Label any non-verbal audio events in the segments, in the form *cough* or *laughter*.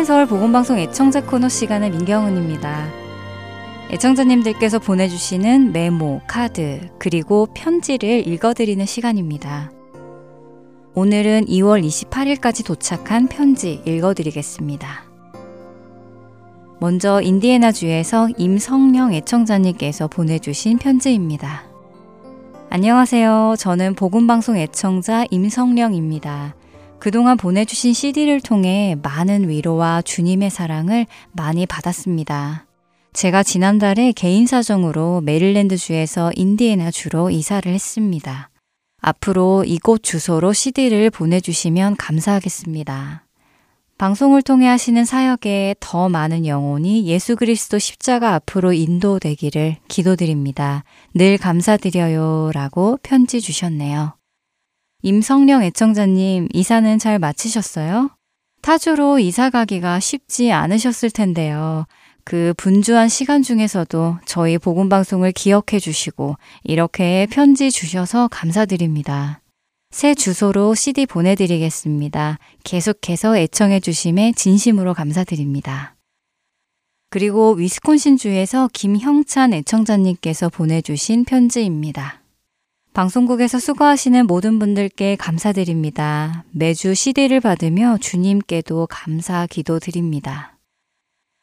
하나의 복음방송 애청자 코너 시간의 민경은입니다. 애청자님들께서 보내주시는 메모, 카드, 그리고 편지를 읽어드리는 시간입니다. 오늘은 2월 28일까지 도착한 편지 읽어드리겠습니다. 먼저 인디애나주에서 임성령 애청자님께서 보내주신 편지입니다. 안녕하세요. 저는 복음방송 애청자 임성령입니다. 그동안 보내주신 CD를 통해 많은 위로와 주님의 사랑을 많이 받았습니다. 제가 지난달에 개인 사정으로 메릴랜드주에서 인디애나주로 이사를 했습니다. 앞으로 이곳 주소로 CD를 보내주시면 감사하겠습니다. 방송을 통해 하시는 사역에 더 많은 영혼이 예수 그리스도 십자가 앞으로 인도되기를 기도드립니다. 늘 감사드려요. 라고 편지 주셨네요. 임성령 애청자님, 이사는 잘 마치셨어요? 타주로 이사 가기가 쉽지 않으셨을 텐데요. 그 분주한 시간 중에서도 저희 복음방송을 기억해 주시고 이렇게 편지 주셔서 감사드립니다. 새 주소로 CD 보내드리겠습니다. 계속해서 애청해 주심에 진심으로 감사드립니다. 그리고 위스콘신주에서 김형찬 애청자님께서 보내주신 편지입니다. 방송국에서 수고하시는 모든 분들께 감사드립니다. 매주 CD를 받으며 주님께도 감사 기도 드립니다.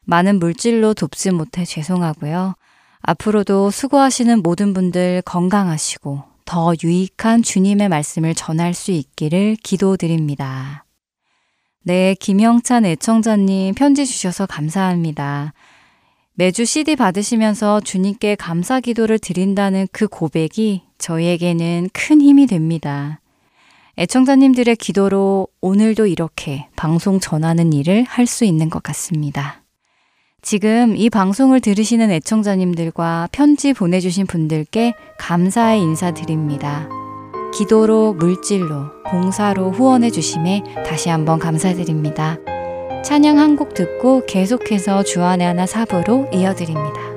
많은 물질로 돕지 못해 죄송하고요. 앞으로도 수고하시는 모든 분들 건강하시고 더 유익한 주님의 말씀을 전할 수 있기를 기도드립니다. 네, 김영찬 애청자님 편지 주셔서 감사합니다. 매주 CD 받으시면서 주님께 감사 기도를 드린다는 그 고백이 저희에게는 큰 힘이 됩니다. 애청자님들의 기도로 오늘도 이렇게 방송 전하는 일을 할 수 있는 것 같습니다. 지금 이 방송을 들으시는 애청자님들과 편지 보내주신 분들께 감사의 인사드립니다. 기도로, 물질로, 봉사로 후원해 주심에 다시 한번 감사드립니다. 찬양 한 곡 듣고 계속해서 주안의 하나 사부로 이어드립니다.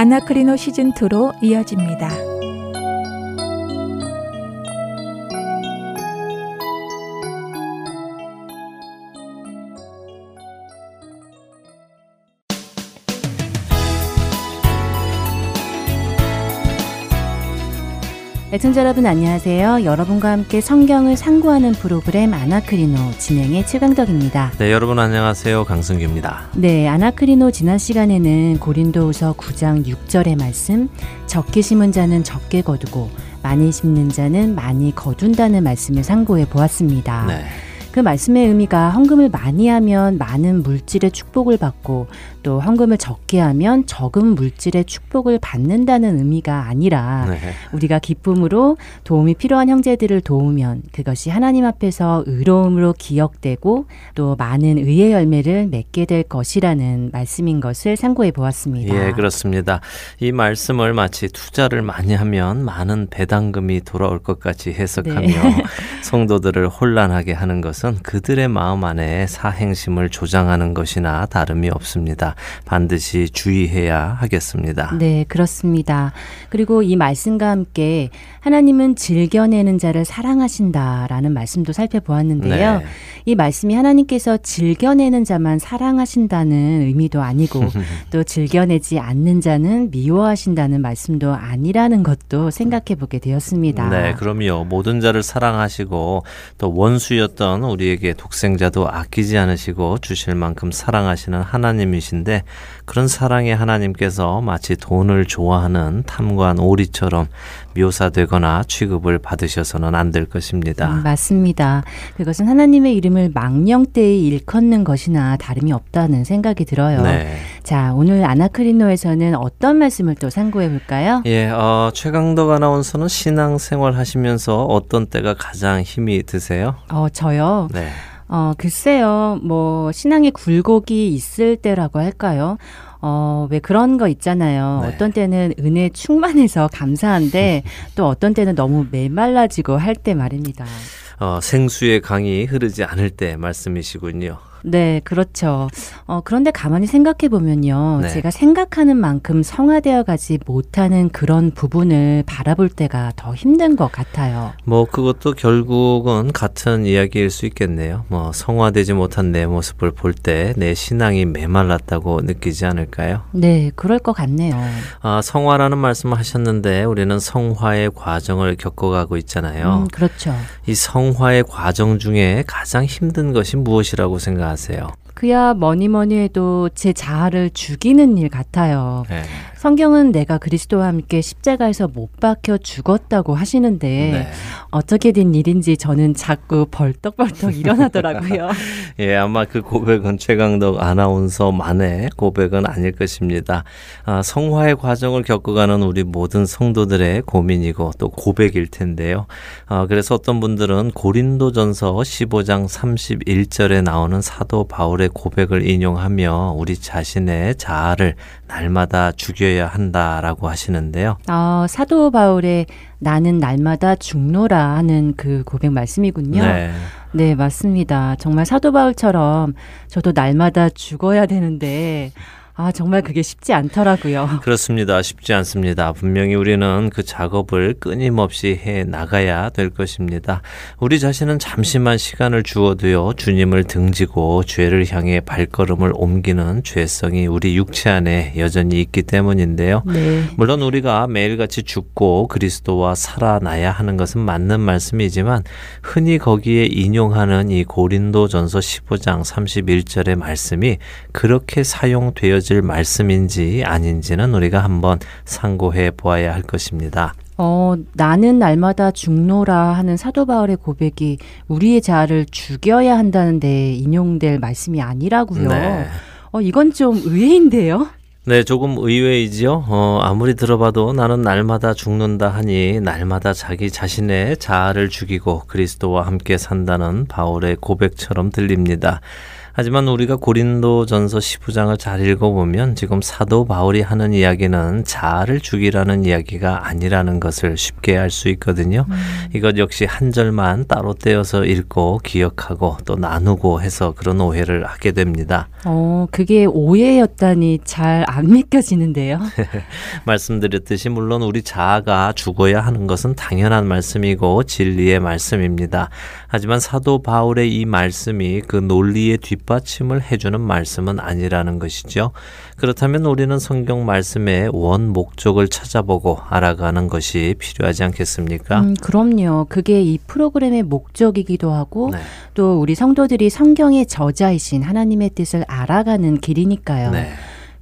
아나크리노 시즌2로 이어집니다. 애청자 여러분 안녕하세요. 여러분과 함께 성경을 상고하는 프로그램 아나크리노 진행의 최강덕입니다. 네, 여러분 안녕하세요. 강승규입니다. 네, 아나크리노 지난 시간에는 고린도후서 9장 6절의 말씀 적게 심은 자는 적게 거두고 많이 심는 자는 많이 거둔다는 말씀을 상고해 보았습니다. 네. 그 말씀의 의미가 헌금을 많이 하면 많은 물질의 축복을 받고 또 헌금을 적게 하면 적은 물질의 축복을 받는다는 의미가 아니라 네. 우리가 기쁨으로 도움이 필요한 형제들을 도우면 그것이 하나님 앞에서 의로움으로 기억되고 또 많은 의의 열매를 맺게 될 것이라는 말씀인 것을 상고해 보았습니다. 예, 그렇습니다. 이 말씀을 마치 투자를 많이 하면 많은 배당금이 돌아올 것 같이 해석하며 네. 성도들을 혼란하게 하는 것은 그들의 마음 안에 사행심을 조장하는 것이나 다름이 없습니다. 반드시 주의해야 하겠습니다. 네, 그렇습니다. 그리고 이 말씀과 함께 하나님은 즐겨내는 자를 사랑하신다라는 말씀도 살펴보았는데요. 네. 이 말씀이 하나님께서 즐겨내는 자만 사랑하신다는 의미도 아니고 *laughs* 또 즐겨내지 않는 자는 미워하신다는 말씀도 아니라는 것도 생각해 보게 되었습니다. 네, 그럼요. 모든 자를 사랑하시고 또 원수였던 우리에게 독생자도 아끼지 않으시고 주실 만큼 사랑하시는 하나님이신데 그런 사랑의 하나님께서 마치 돈을 좋아하는 탐관 오리처럼 묘사되거나 취급을 받으셔서는 안 될 것입니다. 음, 맞습니다. 그것은 하나님의 이름을 망령되이 일컫는 것이나 다름이 없다는 생각이 들어요. 네. 자, 오늘 아나크리노에서는 어떤 말씀을 또 상고해 볼까요? 예, 어, 최강덕 아나운서는 신앙생활 하시면서 어떤 때가 가장 힘이 드세요? 어, 저요? 네. 어, 글쎄요, 뭐, 신앙의 굴곡이 있을 때라고 할까요? 어, 왜 그런 거 있잖아요. 네. 어떤 때는 은혜 충만해서 감사한데 *laughs* 또 어떤 때는 너무 메말라지고 할 때 말입니다. 어, 생수의 강이 흐르지 않을 때 말씀이시군요. 네, 그렇죠. 어, 그런데 가만히 생각해 보면요. 네. 제가 생각하는 만큼 성화되어 가지 못하는 그런 부분을 바라볼 때가 더 힘든 것 같아요. 뭐, 그것도 결국은 같은 이야기일 수 있겠네요. 뭐, 성화되지 못한 내 모습을 볼 때 내 신앙이 메말랐다고 느끼지 않을까요? 네, 그럴 것 같네요. 아, 성화라는 말씀을 하셨는데 우리는 성화의 과정을 겪어가고 있잖아요. 음, 그렇죠. 이 성화의 과정 중에 가장 힘든 것이 무엇이라고 생각하세요? 생각하세요? 그야 뭐니 뭐니 해도 제 자아를 죽이는 일 같아요. 네. 성경은 내가 그리스도와 함께 십자가에서 못 박혀 죽었다고 하시는데 네. 어떻게 된 일인지 저는 자꾸 벌떡벌떡 일어나더라고요. *laughs* 예, 아마 그 고백은 최강덕 아나운서만의 고백은 아닐 것입니다. 아, 성화의 과정을 겪어가는 우리 모든 성도들의 고민이고 또 고백일 텐데요. 아, 그래서 어떤 분들은 고린도전서 15장 31절에 나오는 사도 바울의 고백을 인용하며 우리 자신의 자아를 날마다 죽여야 한다라고 하시는데요. 아, 사도 바울의 나는 날마다 죽노라 하는 그 고백 말씀이군요. 네. 네, 맞습니다. 정말 사도 바울처럼 저도 날마다 죽어야 되는데 아, 정말 그게 쉽지 않더라고요. *laughs* 그렇습니다. 쉽지 않습니다. 분명히 우리는 그 작업을 끊임없이 해 나가야 될 것입니다. 우리 자신은 잠시만 시간을 주어도요, 주님을 등지고 죄를 향해 발걸음을 옮기는 죄성이 우리 육체 안에 여전히 있기 때문인데요. 네. 물론 우리가 매일같이 죽고 그리스도와 살아나야 하는 것은 맞는 말씀이지만 흔히 거기에 인용하는 이 고린도 전서 15장 31절의 말씀이 그렇게 사용되어 주어질 말씀인지 아닌지는 우리가 한번 상고해 보아야 할 것입니다. 어, 나는 날마다 죽노라 하는 사도 바울의 고백이 우리의 자아를 죽여야 한다는 데 인용될 말씀이 아니라고요. 네. 어, 이건 좀 의외인데요. 네, 조금 의외이지요. 어, 아무리 들어봐도 나는 날마다 죽는다 하니 날마다 자기 자신의 자아를 죽이고 그리스도와 함께 산다는 바울의 고백처럼 들립니다. 하지만 우리가 고린도 전서 15장을 잘 읽어보면 지금 사도 바울이 하는 이야기는 자아를 죽이라는 이야기가 아니라는 것을 쉽게 알 수 있거든요. 음. 이것 역시 한 절만 따로 떼어서 읽고 기억하고 또 나누고 해서 그런 오해를 하게 됩니다. 어, 그게 오해였다니 잘 안 믿겨지는데요. *laughs* 말씀드렸듯이 물론 우리 자아가 죽어야 하는 것은 당연한 말씀이고 진리의 말씀입니다. 하지만 사도 바울의 이 말씀이 그 논리의 뒷받침을 해주는 말씀은 아니라는 것이죠. 그렇다면 우리는 성경 말씀의 원 목적을 찾아보고 알아가는 것이 필요하지 않겠습니까? 음, 그럼요. 그게 이 프로그램의 목적이기도 하고 네. 또 우리 성도들이 성경의 저자이신 하나님의 뜻을 알아가는 길이니까요. 네.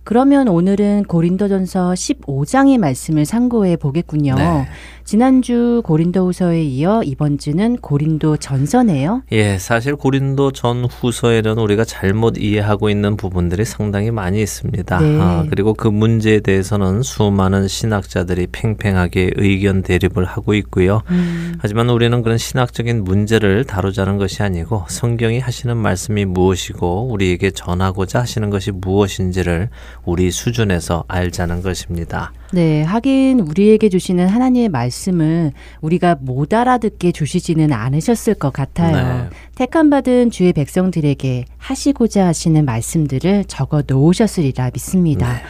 그러면 오늘은 고린도전서 15장의 말씀을 상고해 보겠군요. 네. 지난주 고린도후서에 이어 이번 주는 고린도 전서네요. 예, 사실 고린도 전후서에는 우리가 잘못 이해하고 있는 부분들이 상당히 많이 있습니다. 네. 아, 그리고 그 문제에 대해서는 수많은 신학자들이 팽팽하게 의견 대립을 하고 있고요. 음. 하지만 우리는 그런 신학적인 문제를 다루자는 것이 아니고 성경이 하시는 말씀이 무엇이고 우리에게 전하고자 하시는 것이 무엇인지를 우리 수준에서 알자는 것입니다. 네, 하긴 우리에게 주시는 하나님의 말씀을 우리가 못 알아듣게 주시지는 않으셨을 것 같아요. 네. 택함 받은 주의 백성들에게 하시고자 하시는 말씀들을 적어 놓으셨으리라 믿습니다. 네.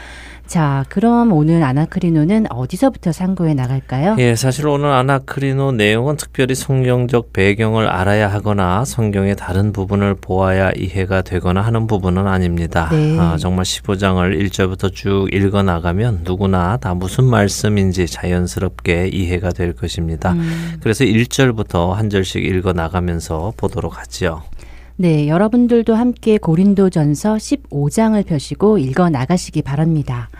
자, 그럼 오늘 아나크리노는 어디서부터 상고해 나갈까요? 예, 사실 오늘 아나크리노 내용은 특별히 성경적 배경을 알아야 하거나 성경의 다른 부분을 보아야 이해가 되거나 하는 부분은 아닙니다. 네. 아, 정말 15장을 1절부터 쭉 읽어 나가면 누구나 다 무슨 말씀인지 자연스럽게 이해가 될 것입니다. 음. 그래서 1절부터 한 절씩 읽어 나가면서 보도록 하죠. 네, 여러분들도 함께 고린도전서 15장을 펴시고 읽어 나가시기 바랍니다.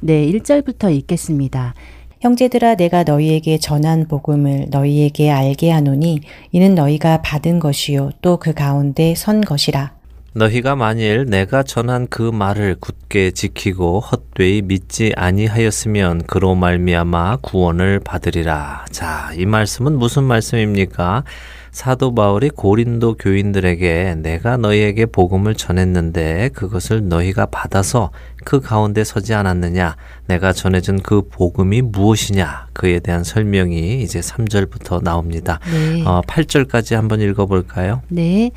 네, 1절부터 읽겠습니다. 형제들아 내가 너희에게 전한 복음을 너희에게 알게 하노니 이는 너희가 받은 것이요 또 그 가운데 선 것이라. 너희가 만일 내가 전한 그 말을 굳게 지키고 헛되이 믿지 아니하였으면 그로 말미암아 구원을 받으리라. 자, 이 말씀은 무슨 말씀입니까? 사도 바울이 고린도 교인들에게 내가 너희에게 복음을 전했는데 그것을 너희가 받아서 그 가운데 서지 않았느냐? 내가 전해준 그 복음이 무엇이냐? 그에 대한 설명이 이제 3절부터 나옵니다. 네. 어, 8절까지 한번 읽어 볼까요? 네.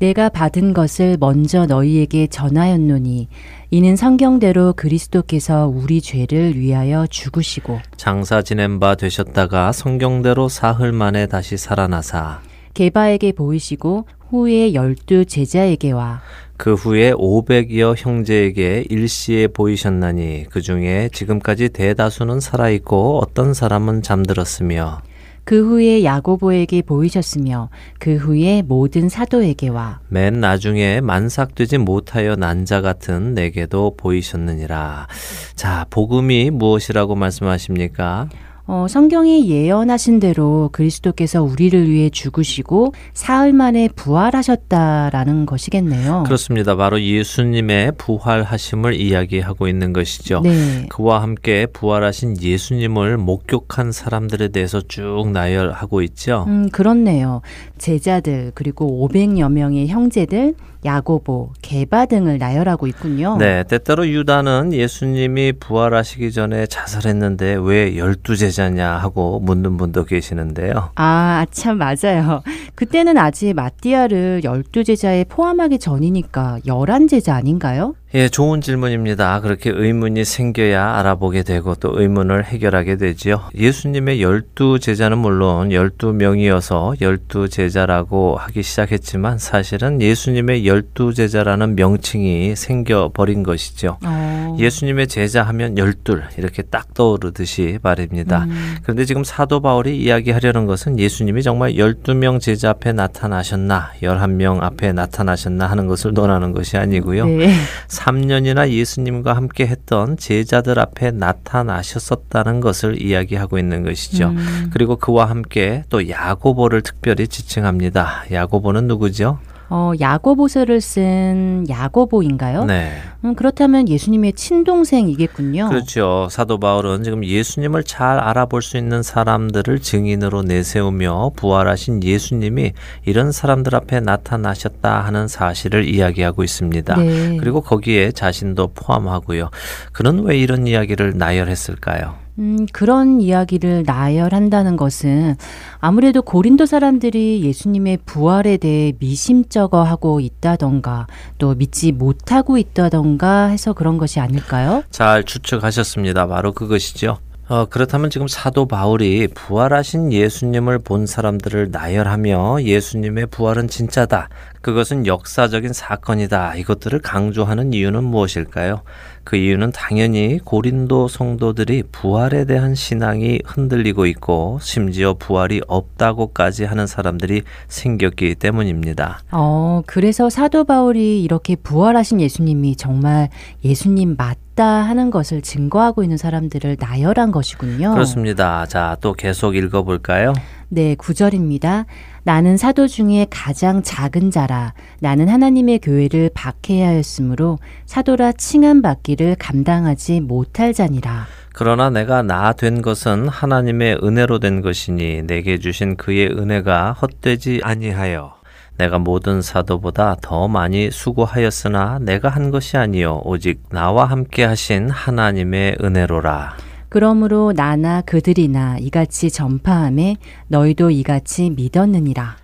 내가 받은 것을 먼저 너희에게 전하였노니 이는 성경대로 그리스도께서 우리 죄를 위하여 죽으시고 장사 지낸 바 되셨다가 성경대로 사흘 만에 다시 살아나사 게바에게 보이시고 후에 열두 제자에게와 그 후에 오백여 형제에게 일시에 보이셨나니 그 중에 지금까지 대다수는 살아있고 어떤 사람은 잠들었으며 그 후에 야고보에게 보이셨으며 그 후에 모든 사도에게와 맨 나중에 만삭되지 못하여 난자 같은 내게도 보이셨느니라. 자, 복음이 무엇이라고 말씀하십니까? 어, 성경이 예언하신 대로 그리스도께서 우리를 위해 죽으시고 사흘 만에 부활하셨다라는 것이겠네요. 그렇습니다. 바로 예수님의 부활하심을 이야기하고 있는 것이죠. 네. 그와 함께 부활하신 예수님을 목격한 사람들에 대해서 쭉 나열하고 있죠. 음, 그렇네요. 제자들 그리고 500여 명의 형제들 야고보, 게바 등을 나열하고 있군요. 네, 때때로 유다는 예수님이 부활하시기 전에 자살했는데 왜 열두 제자 냐 하고 묻는 분도 계시는데요. 아, 참 맞아요. 그때는 아직 마띠아를 열두 제자에 포함하기 전이니까 열한 제자 아닌가요? 예, 좋은 질문입니다. 그렇게 의문이 생겨야 알아보게 되고 또 의문을 해결하게 되지요. 예수님의 열두 제자는 물론 열두 명이어서 열두 제자라고 하기 시작했지만 사실은 예수님의 열두 제자라는 명칭이 생겨버린 것이죠. 어. 예수님의 제자 하면 열둘 이렇게 딱 떠오르듯이 말입니다. 음. 그런데 지금 사도 바울이 이야기하려는 것은 예수님이 정말 열두 명 제자 앞에 나타나셨나, 열한 명 앞에 나타나셨나 하는 것을 논하는 것이 아니고요. 네. 3년이나 예수님과 함께 했던 제자들 앞에 나타나셨었다는 것을 이야기하고 있는 것이죠. 음. 그리고 그와 함께 또 야고보를 특별히 지칭합니다. 야고보는 누구죠? 어, 야고보서를 쓴 야고보인가요? 네. 음, 그렇다면 예수님의 친동생이겠군요. 그렇죠. 사도 바울은 지금 예수님을 잘 알아볼 수 있는 사람들을 증인으로 내세우며 부활하신 예수님이 이런 사람들 앞에 나타나셨다 하는 사실을 이야기하고 있습니다. 네. 그리고 거기에 자신도 포함하고요. 그는 왜 이런 이야기를 나열했을까요? 음, 그런 이야기를 나열한다는 것은 아무래도 고린도 사람들이 예수님의 부활에 대해 미심쩍어 하고 있다던가 또 믿지 못하고 있다던가 해서 그런 것이 아닐까요? 잘 추측하셨습니다. 바로 그것이죠. 어, 그렇다면 지금 사도 바울이 부활하신 예수님을 본 사람들을 나열하며 예수님의 부활은 진짜다. 그것은 역사적인 사건이다. 이것들을 강조하는 이유는 무엇일까요? 그 이유는 당연히 고린도 성도들이 부활에 대한 신앙이 흔들리고 있고 심지어 부활이 없다고까지 하는 사람들이 생겼기 때문입니다. 어, 그래서 사도 바울이 이렇게 부활하신 예수님이 정말 예수님 맞다 하는 것을 증거하고 있는 사람들을 나열한 것이군요. 그렇습니다. 자, 또 계속 읽어볼까요? 네, 9절입니다. 나는 사도 중에 가장 작은 자라 나는 하나님의 교회를 박해하였으므로 사도라 칭함 받기를 감당하지 못할 자니라. 그러나 내가 나 된 것은 하나님의 은혜로 된 것이니 내게 주신 그의 은혜가 헛되지 아니하여 내가 모든 사도보다 더 많이 수고하였으나 내가 한 것이 아니요 오직 나와 함께 하신 하나님의 은혜로라. 그러므로 나나 그들이나 이같이 전파함에 너희도 이같이 믿었느니라.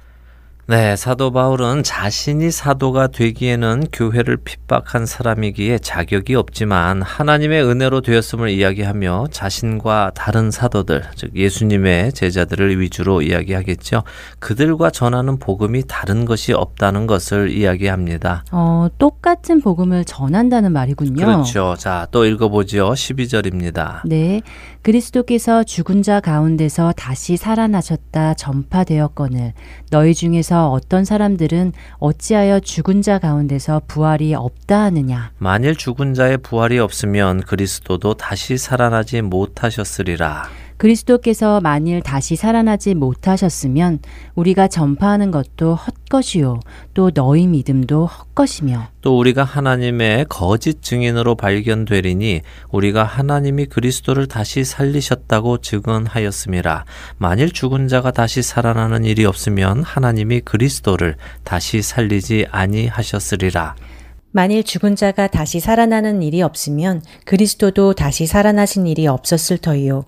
네, 사도 바울은 자신이 사도가 되기에는 교회를 핍박한 사람이기에 자격이 없지만 하나님의 은혜로 되었음을 이야기하며 자신과 다른 사도들, 즉 예수님의 제자들을 위주로 이야기하겠죠. 그들과 전하는 복음이 다른 것이 없다는 것을 이야기합니다. 어, 똑같은 복음을 전한다는 말이군요. 그렇죠. 자, 또 읽어보죠. 12절입니다. 네. 그리스도께서 죽은 자 가운데서 다시 살아나셨다 전파되었거늘 너희 중에서 어떤 사람들은 어찌하여 죽은 자 가운데서 부활이 없다 하느냐? 만일 죽은 자의 부활이 없으면 그리스도도 다시 살아나지 못하셨으리라 그리스도께서 만일 다시 살아나지 못하셨으면 우리가 전파하는 것도 헛것이요. 또 너희 믿음도 헛것이며. 또 우리가 하나님의 거짓 증인으로 발견되리니 우리가 하나님이 그리스도를 다시 살리셨다고 증언하였음이라 만일 죽은 자가 다시 살아나는 일이 없으면 하나님이 그리스도를 다시 살리지 아니하셨으리라. 만일 죽은 자가 다시 살아나는 일이 없으면 그리스도도 다시 살아나신 일이 없었을 터이요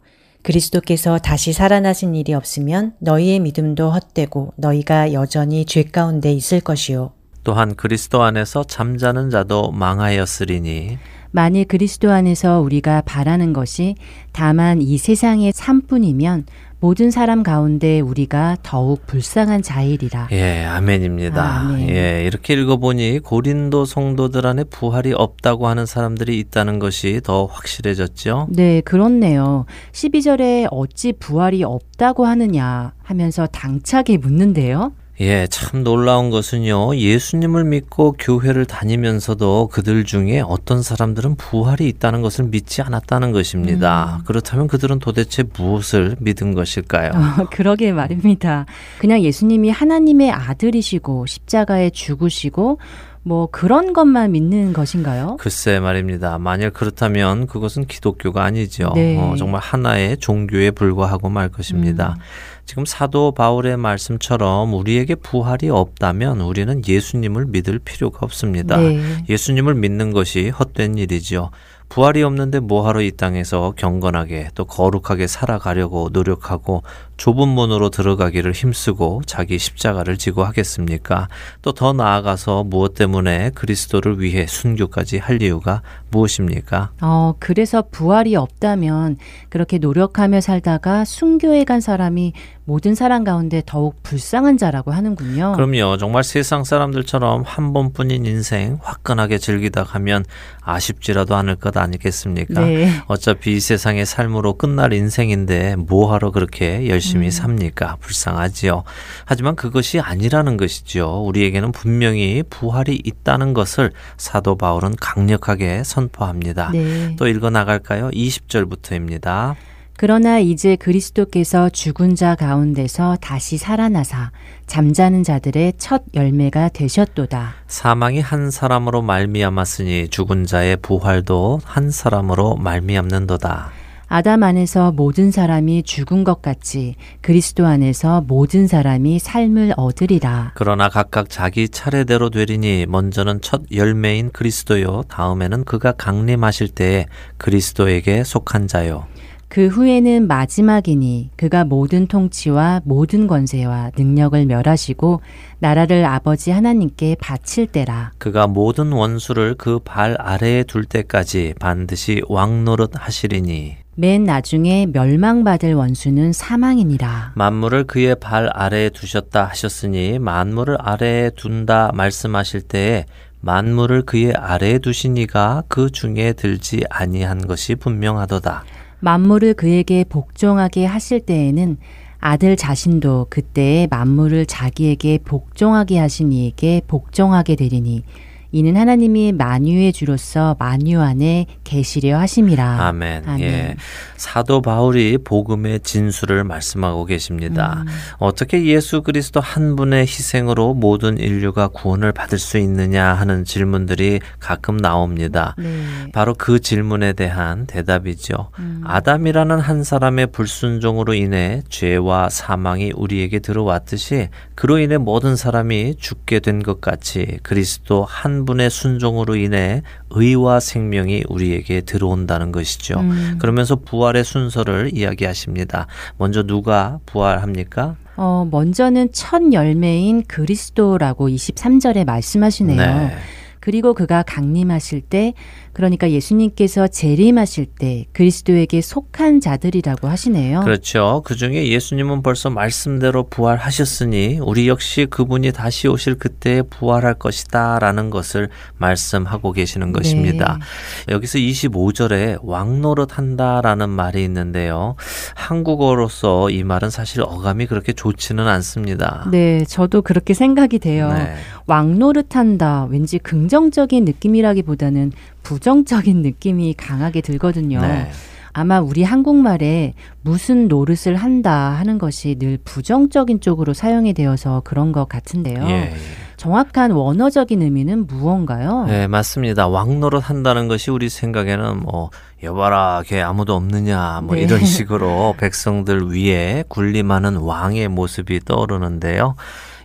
그리스도께서 다시 살아나신 일이 없으면 너희의 믿음도 헛되고 너희가 여전히 죄 가운데 있을 것이요. 또한 그리스도 안에서 잠자는 자도 망하였으리니 만일 그리스도 안에서 우리가 바라는 것이 다만 이 세상의 삶뿐이면 모든 사람 가운데 우리가 더욱 불쌍한 자일이라. 예, 아멘입니다. 아, 아멘. 예, 이렇게 읽어보니 고린도 성도들 안에 부활이 없다고 하는 사람들이 있다는 것이 더 확실해졌죠? 네, 그렇네요. 12절에 어찌 부활이 없다고 하느냐 하면서 당차게 묻는데요. 예, 참 놀라운 것은요, 예수님을 믿고 교회를 다니면서도 그들 중에 어떤 사람들은 부활이 있다는 것을 믿지 않았다는 것입니다. 음. 그렇다면 그들은 도대체 무엇을 믿은 것일까요? 어, *laughs* 그러게 말입니다. 그냥 예수님이 하나님의 아들이시고 십자가에 죽으시고 뭐 그런 것만 믿는 것인가요? 글쎄 말입니다. 만약 그렇다면 그것은 기독교가 아니죠. 네. 어, 정말 하나의 종교에 불과하고 말 것입니다. 음. 지금 사도 바울의 말씀처럼 우리에게 부활이 없다면 우리는 예수님을 믿을 필요가 없습니다. 네. 예수님을 믿는 것이 헛된 일이죠. 부활이 없는데 뭐하러 이 땅에서 경건하게 또 거룩하게 살아가려고 노력하고 좁은 문으로 들어가기를 힘쓰고 자기 십자가를 지고 하겠습니까? 또 더 나아가서 무엇 때문에 그리스도를 위해 순교까지 할 이유가 무엇입니까? 어, 그래서 부활이 없다면 그렇게 노력하며 살다가 순교해 간 사람이 모든 사람 가운데 더욱 불쌍한 자라고 하는군요. 그럼요. 정말 세상 사람들처럼 한 번뿐인 인생 화끈하게 즐기다 가면 아쉽지라도 않을 것 아니겠습니까? 네. 어차피 이 세상의 삶으로 끝날 인생인데 뭐하러 그렇게 열심히 열심히 음. 삽니까? 불쌍하지요. 하지만 그것이 아니라는 것이죠. 우리에게는 분명히 부활이 있다는 것을 사도 바울은 강력하게 선포합니다. 네. 또 읽어 나갈까요? 20절부터입니다. 그러나 이제 그리스도께서 죽은 자 가운데서 다시 살아나사 잠자는 자들의 첫 열매가 되셨도다. 사망이 한 사람으로 말미암았으니 죽은 자의 부활도 한 사람으로 말미암는도다. 아담 안에서 모든 사람이 죽은 것 같이 그리스도 안에서 모든 사람이 삶을 얻으리라. 그러나 각각 자기 차례대로 되리니 먼저는 첫 열매인 그리스도요 다음에는 그가 강림하실 때에 그리스도에게 속한 자요. 그 후에는 마지막이니 그가 모든 통치와 모든 권세와 능력을 멸하시고 나라를 아버지 하나님께 바칠 때라. 그가 모든 원수를 그 발 아래에 둘 때까지 반드시 왕노릇 하시리니 맨 나중에 멸망받을 원수는 사망이니라. 만물을 그의 발 아래에 두셨다 하셨으니 만물을 아래에 둔다 말씀하실 때에 만물을 그의 아래에 두시니가 그 중에 들지 아니한 것이 분명하도다. 만물을 그에게 복종하게 하실 때에는 아들 자신도 그때에 만물을 자기에게 복종하게 하신 이에게 복종하게 되리니 이는 하나님이 만유의 주로서 만유 안에 계시려 하심이라. 아멘. 아멘. 예. 사도 바울이 복음의 진수를 말씀하고 계십니다. 음. 어떻게 예수 그리스도 한 분의 희생으로 모든 인류가 구원을 받을 수 있느냐 하는 질문들이 가끔 나옵니다. 네. 바로 그 질문에 대한 대답이죠. 음. 아담이라는 한 사람의 불순종으로 인해 죄와 사망이 우리에게 들어왔듯이 그로 인해 모든 사람이 죽게 된 것 같이 그리스도 한 분의 순종으로 인해 의와 생명이 우리에게 들어온다는 것이죠. 음. 그러면서 부활의 순서를 이야기하십니다. 먼저 누가 부활합니까? 어, 먼저는 첫 열매인 그리스도라고 23절에 말씀하시네요. 네. 그리고 그가 강림하실 때 그러니까 예수님께서 재림하실 때 그리스도에게 속한 자들이라고 하시네요. 그렇죠. 그 중에 예수님은 벌써 말씀대로 부활하셨으니 우리 역시 그분이 다시 오실 그때에 부활할 것이다 라는 것을 말씀하고 계시는 것입니다. 네. 여기서 25절에 왕노릇 한다 라는 말이 있는데요. 한국어로서 이 말은 사실 어감이 그렇게 좋지는 않습니다. 네, 저도 그렇게 생각이 돼요. 네. 왕노릇 한다. 왠지 긍정적인 느낌이라기보다는 부정적인 느낌이 강하게 들거든요. 네. 아마 우리 한국말에 무슨 노릇을 한다 하는 것이 늘 부정적인 쪽으로 사용이 되어서 그런 것 같은데요. 예, 예. 정확한 원어적인 의미는 무언가요? 네, 맞습니다. 왕노릇 한다는 것이 우리 생각에는 뭐 여봐라, 걔 아무도 없느냐, 뭐 네. 이런 식으로 백성들 위에 군림하는 왕의 모습이 떠오르는데요.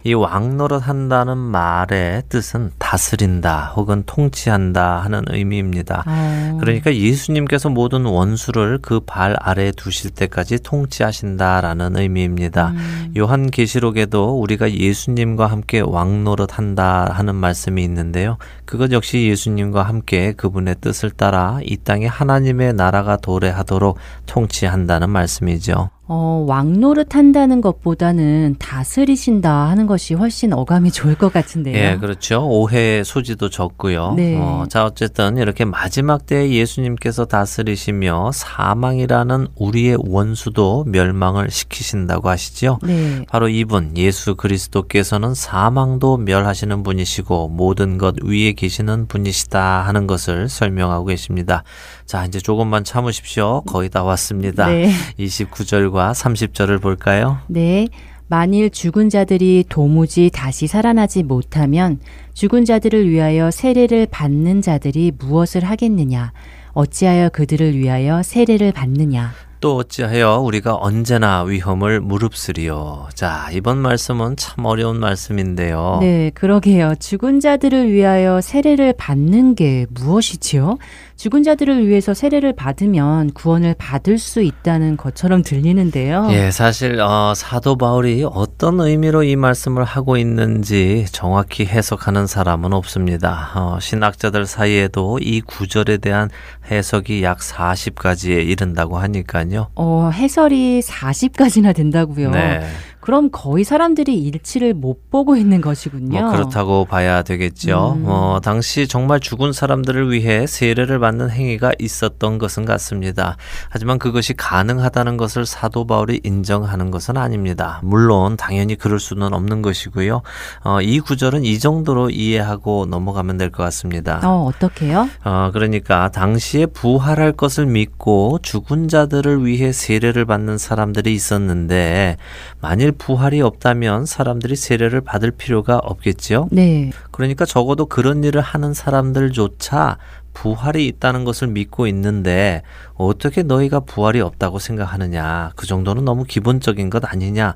이 왕노릇 한다는 말의 뜻은 다스린다 혹은 통치한다 하는 의미입니다. 아. 그러니까 예수님께서 모든 원수를 그 발 아래에 두실 때까지 통치하신다라는 의미입니다. 음. 요한 계시록에도 우리가 예수님과 함께 왕노릇 한다 하는 말씀이 있는데요. 그것 역시 예수님과 함께 그분의 뜻을 따라 이 땅에 하나님의 나라가 도래하도록 통치한다는 말씀이죠. 어, 왕노릇 한다는 것보다는 다스리신다 하는 것이 훨씬 어감이 좋을 것 같은데요. 예, 그렇죠. 오해 소지도 적고요. 네. 어, 자, 어쨌든 이렇게 마지막 때에 예수님께서 다스리시며 사망이라는 우리의 원수도 멸망을 시키신다고 하시죠. 네. 바로 이분 예수 그리스도께서는 사망도 멸하시는 분이시고 모든 것 위에 계시는 분이시다 하는 것을 설명하고 계십니다. 자, 이제 조금만 참으십시오. 거의 다 왔습니다. 네. 29절과 30절을 볼까요? 네. 만일 죽은 자들이 도무지 다시 살아나지 못하면 죽은 자들을 위하여 세례를 받는 자들이 무엇을 하겠느냐? 어찌하여 그들을 위하여 세례를 받느냐? 또 어찌하여 우리가 언제나 위험을 무릅쓰리요. 자, 이번 말씀은 참 어려운 말씀인데요. 네, 그러게요. 죽은 자들을 위하여 세례를 받는 게 무엇이지요? 죽은 자들을 위해서 세례를 받으면 구원을 받을 수 있다는 것처럼 들리는데요. 예, 사실 어, 사도 바울이 어떤 의미로 이 말씀을 하고 있는지 정확히 해석하는 사람은 없습니다. 어, 신학자들 사이에도 이 구절에 대한 해석이 약 40가지에 이른다고 하니까요. 어, 해설이 40가지나 된다고요. 네. 그럼 거의 사람들이 일치를 못 보고 있는 것이군요. 뭐 그렇다고 봐야 되겠죠. 음. 어, 당시 정말 죽은 사람들을 위해 세례를 받는 행위가 있었던 것은 같습니다. 하지만 그것이 가능하다는 것을 사도 바울이 인정하는 것은 아닙니다. 물론 당연히 그럴 수는 없는 것이고요. 어, 이 구절은 이 정도로 이해하고 넘어가면 될 것 같습니다. 어, 어떻게요? 어, 그러니까 당시에 부활할 것을 믿고 죽은 자들을 위해 세례를 받는 사람들이 있었는데 만일 부활이 없다면 사람들이 세례를 받을 필요가 없겠지요. 네. 그러니까 적어도 그런 일을 하는 사람들조차 부활이 있다는 것을 믿고 있는데 어떻게 너희가 부활이 없다고 생각하느냐. 그 정도는 너무 기본적인 것 아니냐.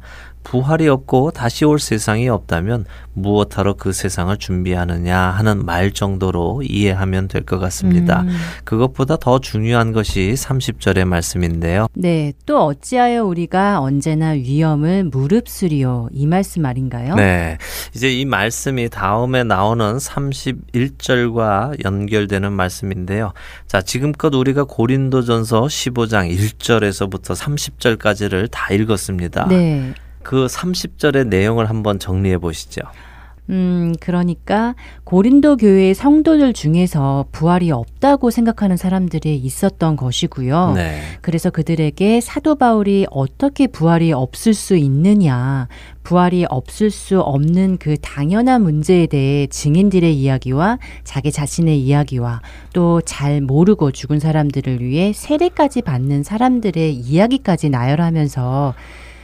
부활이 없고 다시 올 세상이 없다면 무엇하러 그 세상을 준비하느냐 하는 말 정도로 이해하면 될 것 같습니다. 음. 그것보다 더 중요한 것이 30절의 말씀인데요. 네, 또 어찌하여 우리가 언제나 위험을 무릅쓰리요 이 말씀 말인가요? 네. 이제 이 말씀이 다음에 나오는 31절과 연결되는 말씀인데요. 자, 지금껏 우리가 고린도전서 15장 1절에서부터 30절까지를 다 읽었습니다. 네. 그 30절의 내용을 한번 정리해 보시죠. 음, 그러니까 고린도 교회의 성도들 중에서 부활이 없다고 생각하는 사람들이 있었던 것이고요. 네. 그래서 그들에게 사도 바울이 어떻게 부활이 없을 수 있느냐, 부활이 없을 수 없는 그 당연한 문제에 대해 증인들의 이야기와 자기 자신의 이야기와 또 잘 모르고 죽은 사람들을 위해 세례까지 받는 사람들의 이야기까지 나열하면서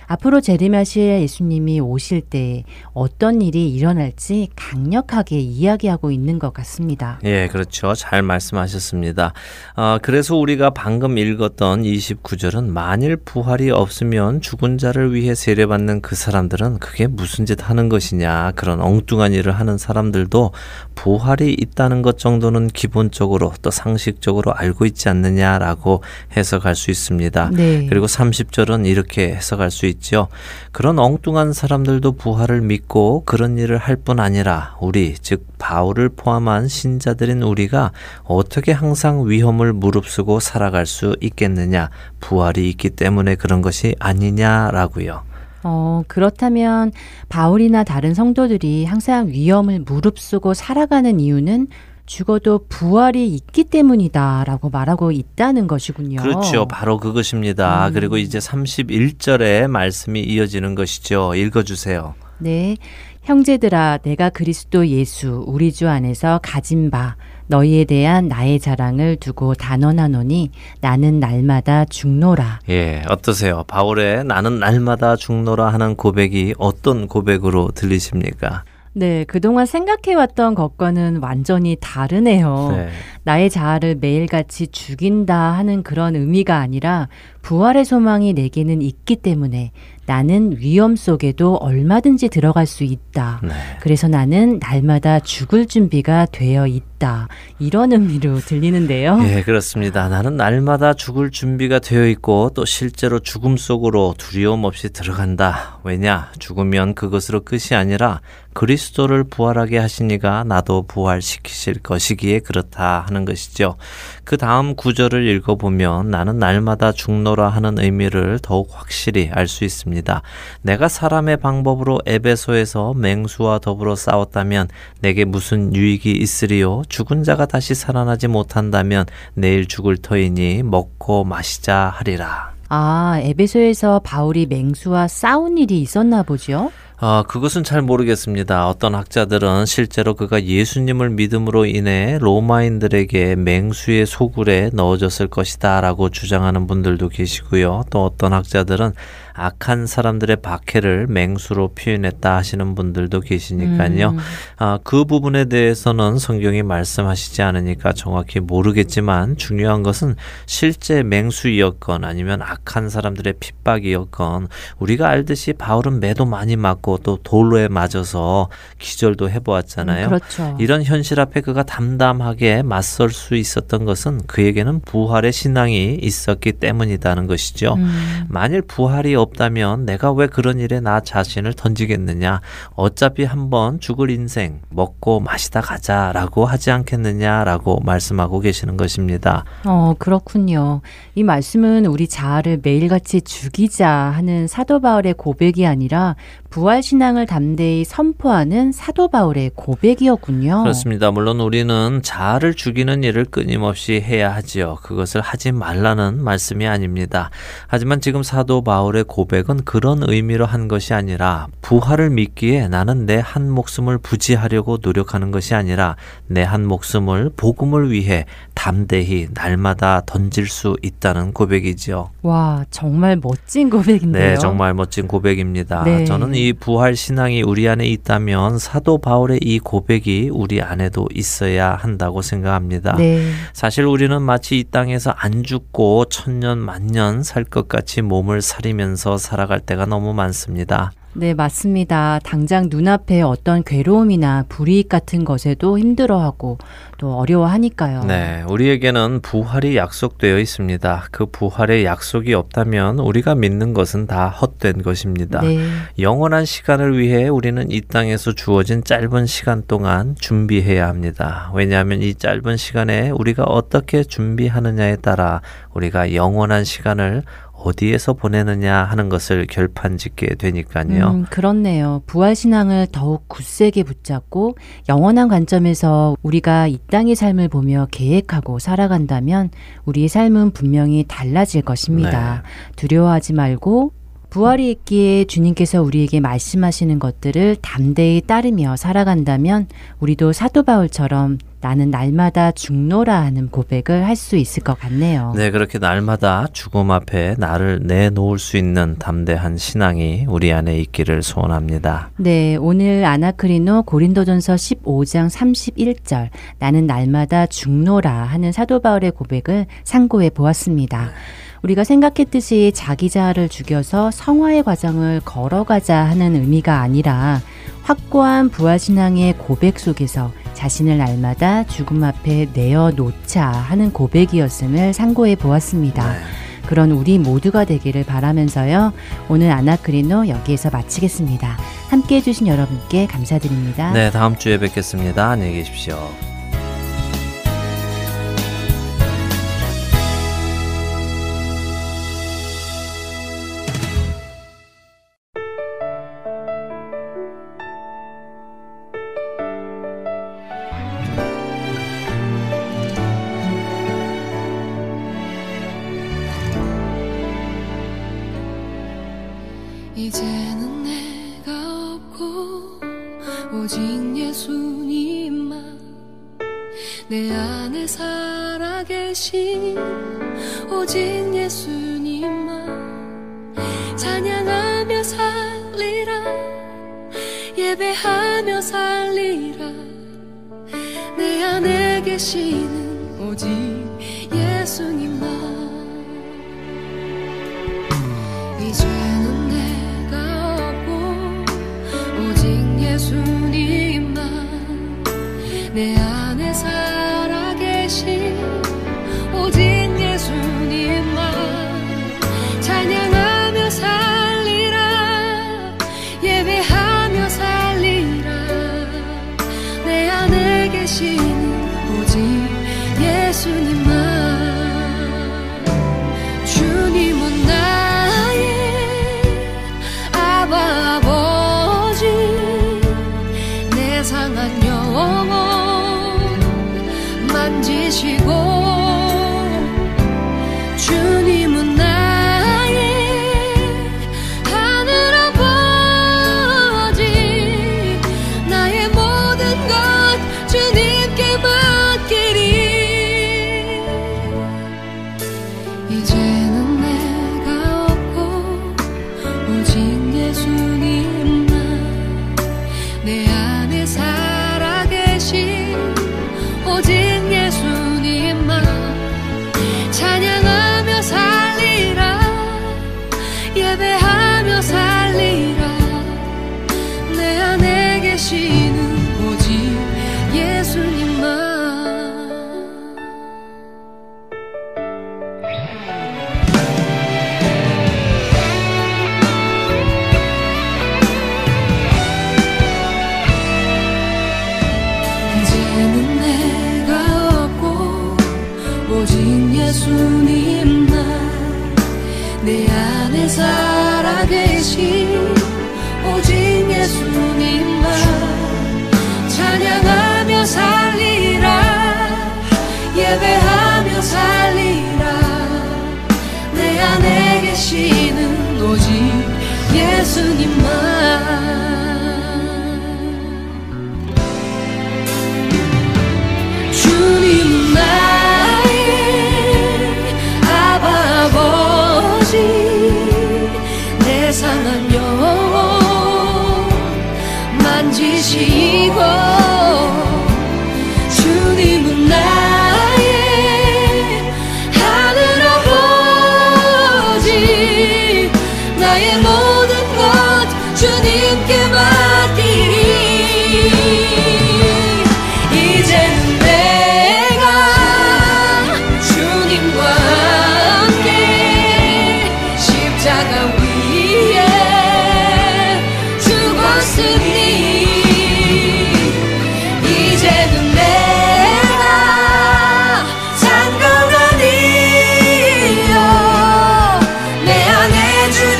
앞으로 재림하실 예수님이 오실 때 어떤 일이 일어날지 강력하게 이야기하고 있는 것 같습니다. 예, 그렇죠. 잘 말씀하셨습니다. 어, 그래서 우리가 방금 읽었던 29절은 만일 부활이 없으면 죽은 자를 위해 세례받는 그 사람들은 그게 무슨 짓 하는 것이냐 그런 엉뚱한 일을 하는 사람들도 부활이 있다는 것 정도는 기본적으로 또 상식적으로 알고 있지 않느냐라고 해석할 수 있습니다. 네. 그리고 30절은 이렇게 해석할 수 있죠. 그런 엉뚱한 사람들도 부활을 믿고 그런 일을 할 뿐 아니라 우리 즉 바울을 포함한 신자들인 우리가 어떻게 항상 위험을 무릅쓰고 살아갈 수 있겠느냐 부활이 있기 때문에 그런 것이 아니냐라고요. 어, 그렇다면 바울이나 다른 성도들이 항상 위험을 무릅쓰고 살아가는 이유는 죽어도 부활이 있기 때문이다라고 말하고 있다는 것이군요. 그렇죠. 바로 그것입니다. 음. 그리고 이제 31절에 말씀이 이어지는 것이죠. 읽어 주세요. 네. 형제들아 내가 그리스도 예수 우리 주 안에서 가진 바 너희에 대한 나의 자랑을 두고 단언하노니 나는 날마다 죽노라. 예, 어떠세요? 바울의 나는 날마다 죽노라 하는 고백이 어떤 고백으로 들리십니까? 네, 그동안 생각해왔던 것과는 완전히 다르네요. 네. 나의 자아를 매일같이 죽인다 하는 그런 의미가 아니라 부활의 소망이 내게는 있기 때문에 나는 위험 속에도 얼마든지 들어갈 수 있다. 네. 그래서 나는 날마다 죽을 준비가 되어 있다. 이런 의미로 *laughs* 들리는데요. 예, 그렇습니다. 나는 날마다 죽을 준비가 되어 있고 또 실제로 죽음 속으로 두려움 없이 들어간다. 왜냐? 죽으면 그것으로 끝이 아니라 그리스도를 부활하게 하시니가 나도 부활시키실 것이기에 그렇다 하는 것이죠. 그 다음 구절을 읽어보면 나는 날마다 죽노라 하는 의미를 더욱 확실히 알 수 있습니다. 내가 사람의 방법으로 에베소에서 맹수와 더불어 싸웠다면 내게 무슨 유익이 있으리요? 죽은 자가 다시 살아나지 못한다면 내일 죽을 터이니 먹고 마시자 하리라. 아, 에베소에서 바울이 맹수와 싸운 일이 있었나 보죠? 어, 그것은 잘 모르겠습니다. 어떤 학자들은 실제로 그가 예수님을 믿음으로 인해 로마인들에게 맹수의 소굴에 넣어졌을 것이다 라고 주장하는 분들도 계시고요. 또 어떤 학자들은 악한 사람들의 박해를 맹수로 표현했다 하시는 분들도 계시니까요. 음. 아, 그 부분에 대해서는 성경이 말씀하시지 않으니까 정확히 모르겠지만 중요한 것은 실제 맹수이었건 아니면 악한 사람들의 핍박이었건 우리가 알듯이 바울은 매도 많이 맞고 또 돌로에 맞아서 기절도 해보았잖아요. 음, 그렇죠. 이런 현실 앞에 그가 담담하게 맞설 수 있었던 것은 그에게는 부활의 신앙이 있었기 때문이라는 것이죠. 음. 만일 부활이 없다면 내가 왜 그런 일에 나 자신을 던지겠느냐? 어차피 한번 죽을 인생 먹고 마시다 가자라고 하지 않겠느냐라고 말씀하고 계시는 것입니다. 어, 그렇군요. 이 말씀은 우리 자아를 매일같이 죽이자 하는 사도 바울의 고백이 아니라 부활 신앙을 담대히 선포하는 사도 바울의 고백이었군요. 그렇습니다. 물론 우리는 자아를 죽이는 일을 끊임없이 해야 하지요. 그것을 하지 말라는 말씀이 아닙니다. 하지만 지금 사도 바울의 고백은 그런 의미로 한 것이 아니라 부활을 믿기에 나는 내 한 목숨을 부지하려고 노력하는 것이 아니라 내 한 목숨을 복음을 위해 담대히 날마다 던질 수 있다는 고백이지요. 와, 정말 멋진 고백인데요. 네, 정말 멋진 고백입니다. 네. 저는 이 부활 신앙이 우리 안에 있다면 사도 바울의 이 고백이 우리 안에도 있어야 한다고 생각합니다. 네. 사실 우리는 마치 이 땅에서 안 죽고 천년 만년 살 것 같이 몸을 사리면서 살아갈 때가 너무 많습니다. 네, 맞습니다. 당장 눈앞에 어떤 괴로움이나 불이익 같은 것에도 힘들어하고 또 어려워하니까요. 네, 우리에게는 부활이 약속되어 있습니다. 그 부활의 약속이 없다면 우리가 믿는 것은 다 헛된 것입니다. 네. 영원한 시간을 위해 우리는 이 땅에서 주어진 짧은 시간 동안 준비해야 합니다. 왜냐하면 이 짧은 시간에 우리가 어떻게 준비하느냐에 따라 우리가 영원한 시간을 어디에서 보내느냐 하는 것을 결판짓게 되니까요. 음, 그렇네요. 부활 신앙을 더욱 굳세게 붙잡고 영원한 관점에서 우리가 이 땅의 삶을 보며 계획하고 살아간다면 우리의 삶은 분명히 달라질 것입니다. 네. 두려워하지 말고 부활이 있기에 주님께서 우리에게 말씀하시는 것들을 담대히 따르며 살아간다면 우리도 사도 바울처럼 나는 날마다 죽노라 하는 고백을 할 수 있을 것 같네요. 네, 그렇게 날마다 죽음 앞에 나를 내놓을 수 있는 담대한 신앙이 우리 안에 있기를 소원합니다. 네, 오늘 아나크리노 고린도전서 15장 31절 나는 날마다 죽노라 하는 사도 바울의 고백을 상고해 보았습니다. 네. 우리가 생각했듯이 자기 자아를 죽여서 성화의 과정을 걸어가자 하는 의미가 아니라 확고한 부활신앙의 고백 속에서 자신을 날마다 죽음 앞에 내어놓자 하는 고백이었음을 상고해 보았습니다. 네. 그런 우리 모두가 되기를 바라면서요. 오늘 아나크리노 여기에서 마치겠습니다. 함께 해주신 여러분께 감사드립니다. 네, 다음 주에 뵙겠습니다. 안녕히 계십시오.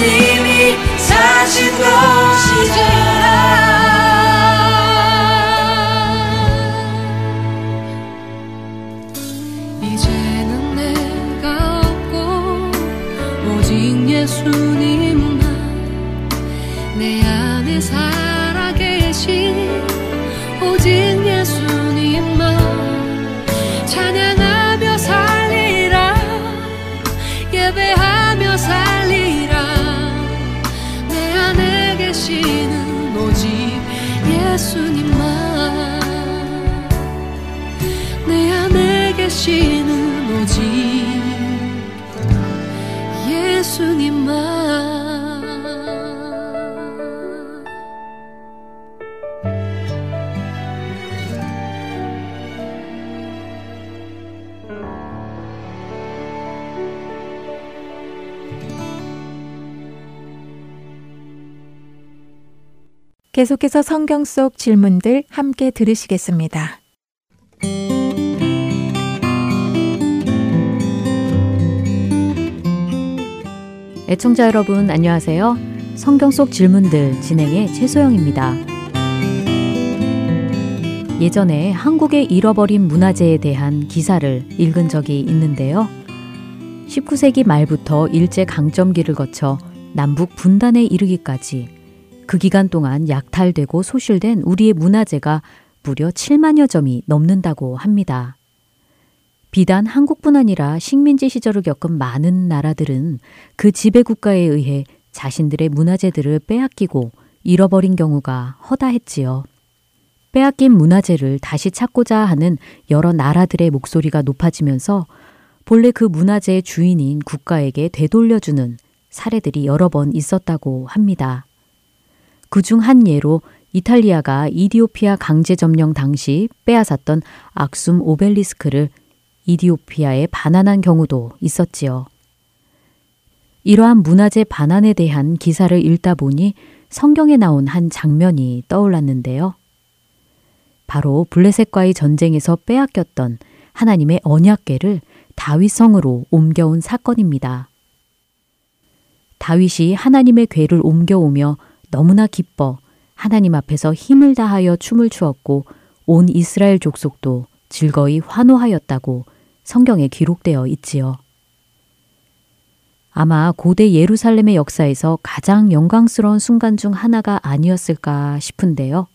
see me. 계속해서 성경 속 질문들 함께 들으시겠습니다. 애청자 여러분 안녕하세요. 성경 속 질문들 진행의 최소영입니다. 예전에 한국의 잃어버린 문화재에 대한 기사를 읽은 적이 있는데요. 19세기 말부터 일제 강점기를 거쳐 남북 분단에 이르기까지 그 기간 동안 약탈되고 소실된 우리의 문화재가 무려 7만여 점이 넘는다고 합니다. 비단 한국뿐 아니라 식민지 시절을 겪은 많은 나라들은 그 지배 국가에 의해 자신들의 문화재들을 빼앗기고 잃어버린 경우가 허다했지요. 빼앗긴 문화재를 다시 찾고자 하는 여러 나라들의 목소리가 높아지면서 본래 그 문화재의 주인인 국가에게 되돌려주는 사례들이 여러 번 있었다고 합니다. 그 중 한 예로 이탈리아가 이디오피아 강제 점령 당시 빼앗았던 악숨 오벨리스크를 이디오피아에 반환한 경우도 있었지요. 이러한 문화재 반환에 대한 기사를 읽다 보니 성경에 나온 한 장면이 떠올랐는데요. 바로 블레셋과의 전쟁에서 빼앗겼던 하나님의 언약궤를 다윗성으로 옮겨온 사건입니다. 다윗이 하나님의 궤를 옮겨오며 너무나 기뻐 하나님 앞에서 힘을 다하여 춤을 추었고 온 이스라엘 족속도 즐거이 환호하였다고 성경에 기록되어 있지요. 아마 고대 예루살렘의 역사에서 가장 영광스러운 순간 중 하나가 아니었을까 싶은데요.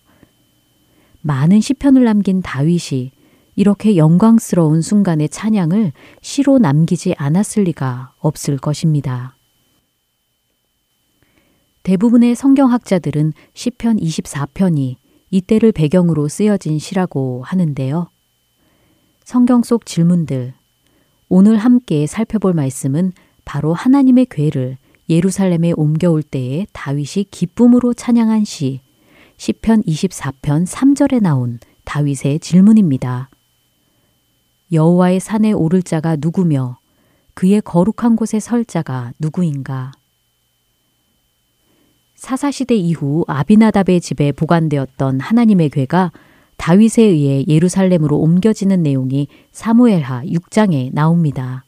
많은 시편을 남긴 다윗이 이렇게 영광스러운 순간의 찬양을 시로 남기지 않았을 리가 없을 것입니다. 대부분의 성경학자들은 시편 24편이 이때를 배경으로 쓰여진 시라고 하는데요. 성경 속 질문들. 오늘 함께 살펴볼 말씀은 바로 하나님의 괴를 예루살렘에 옮겨올 때에 다윗이 기쁨으로 찬양한 시, 시편 24편 3절에 나온 다윗의 질문입니다. 여호와의 산에 오를 자가 누구며 그의 거룩한 곳에 설 자가 누구인가? 사사시대 이후 아비나답의 집에 보관되었던 하나님의 괴가 다윗에 의해 예루살렘으로 옮겨지는 내용이 사무엘하 6장에 나옵니다.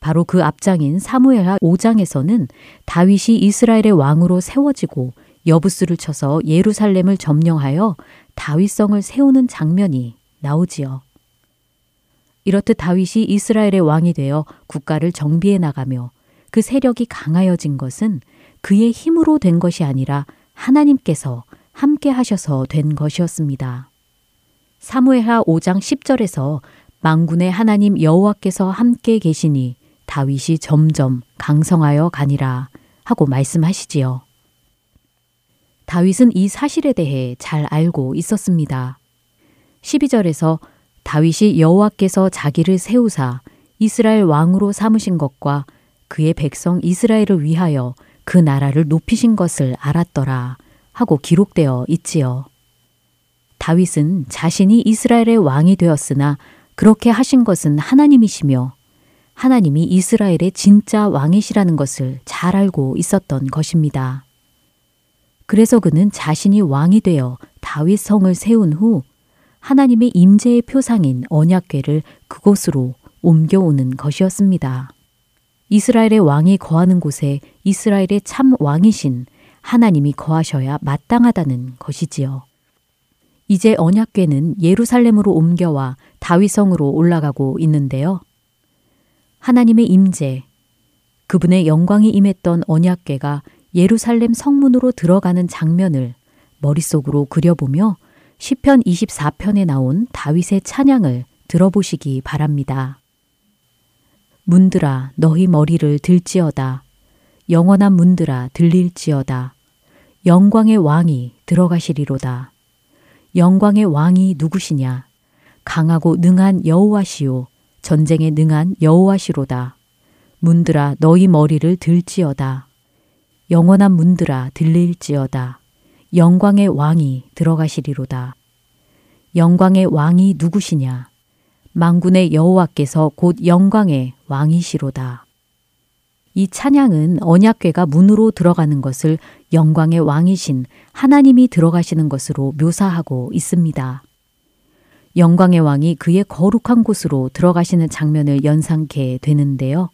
바로 그 앞장인 사무엘하 5장에서는 다윗이 이스라엘의 왕으로 세워지고 여부스를 쳐서 예루살렘을 점령하여 다윗성을 세우는 장면이 나오지요. 이렇듯 다윗이 이스라엘의 왕이 되어 국가를 정비해 나가며 그 세력이 강하여진 것은 그의 힘으로 된 것이 아니라 하나님께서 함께 하셔서 된 것이었습니다. 사무엘하 5장 10절에서 망군의 하나님 여호와께서 함께 계시니 다윗이 점점 강성하여 가니라 하고 말씀하시지요. 다윗은 이 사실에 대해 잘 알고 있었습니다. 12절에서 다윗이 여호와께서 자기를 세우사 이스라엘 왕으로 삼으신 것과 그의 백성 이스라엘을 위하여 그 나라를 높이신 것을 알았더라 하고 기록되어 있지요. 다윗은 자신이 이스라엘의 왕이 되었으나 그렇게 하신 것은 하나님이시며 하나님이 이스라엘의 진짜 왕이시라는 것을 잘 알고 있었던 것입니다. 그래서 그는 자신이 왕이 되어 다윗 성을 세운 후 하나님의 임재의 표상인 언약궤를 그곳으로 옮겨오는 것이었습니다. 이스라엘의 왕이 거하는 곳에 이스라엘의 참 왕이신 하나님이 거하셔야 마땅하다는 것이지요. 이제 언약궤는 예루살렘으로 옮겨와 다윗성으로 올라가고 있는데요. 하나님의 임재, 그분의 영광이 임했던 언약궤가 예루살렘 성문으로 들어가는 장면을 머릿속으로 그려보며 시편 24편에 나온 다윗의 찬양을 들어보시기 바랍니다. 문들아 너희 머리를 들지어다. 영원한 문들아 들릴지어다. 영광의 왕이 들어가시리로다. 영광의 왕이 누구시냐? 강하고 능한 여호와시요 전쟁에 능한 여호와시로다. 문들아 너희 머리를 들지어다. 영원한 문들아 들릴지어다. 영광의 왕이 들어가시리로다. 영광의 왕이 누구시냐? 망군의 여호와께서 곧 영광의 왕이시로다. 이 찬양은 언약궤가 문으로 들어가는 것을 영광의 왕이신 하나님이 들어가시는 것으로 묘사하고 있습니다. 영광의 왕이 그의 거룩한 곳으로 들어가시는 장면을 연상케 되는데요.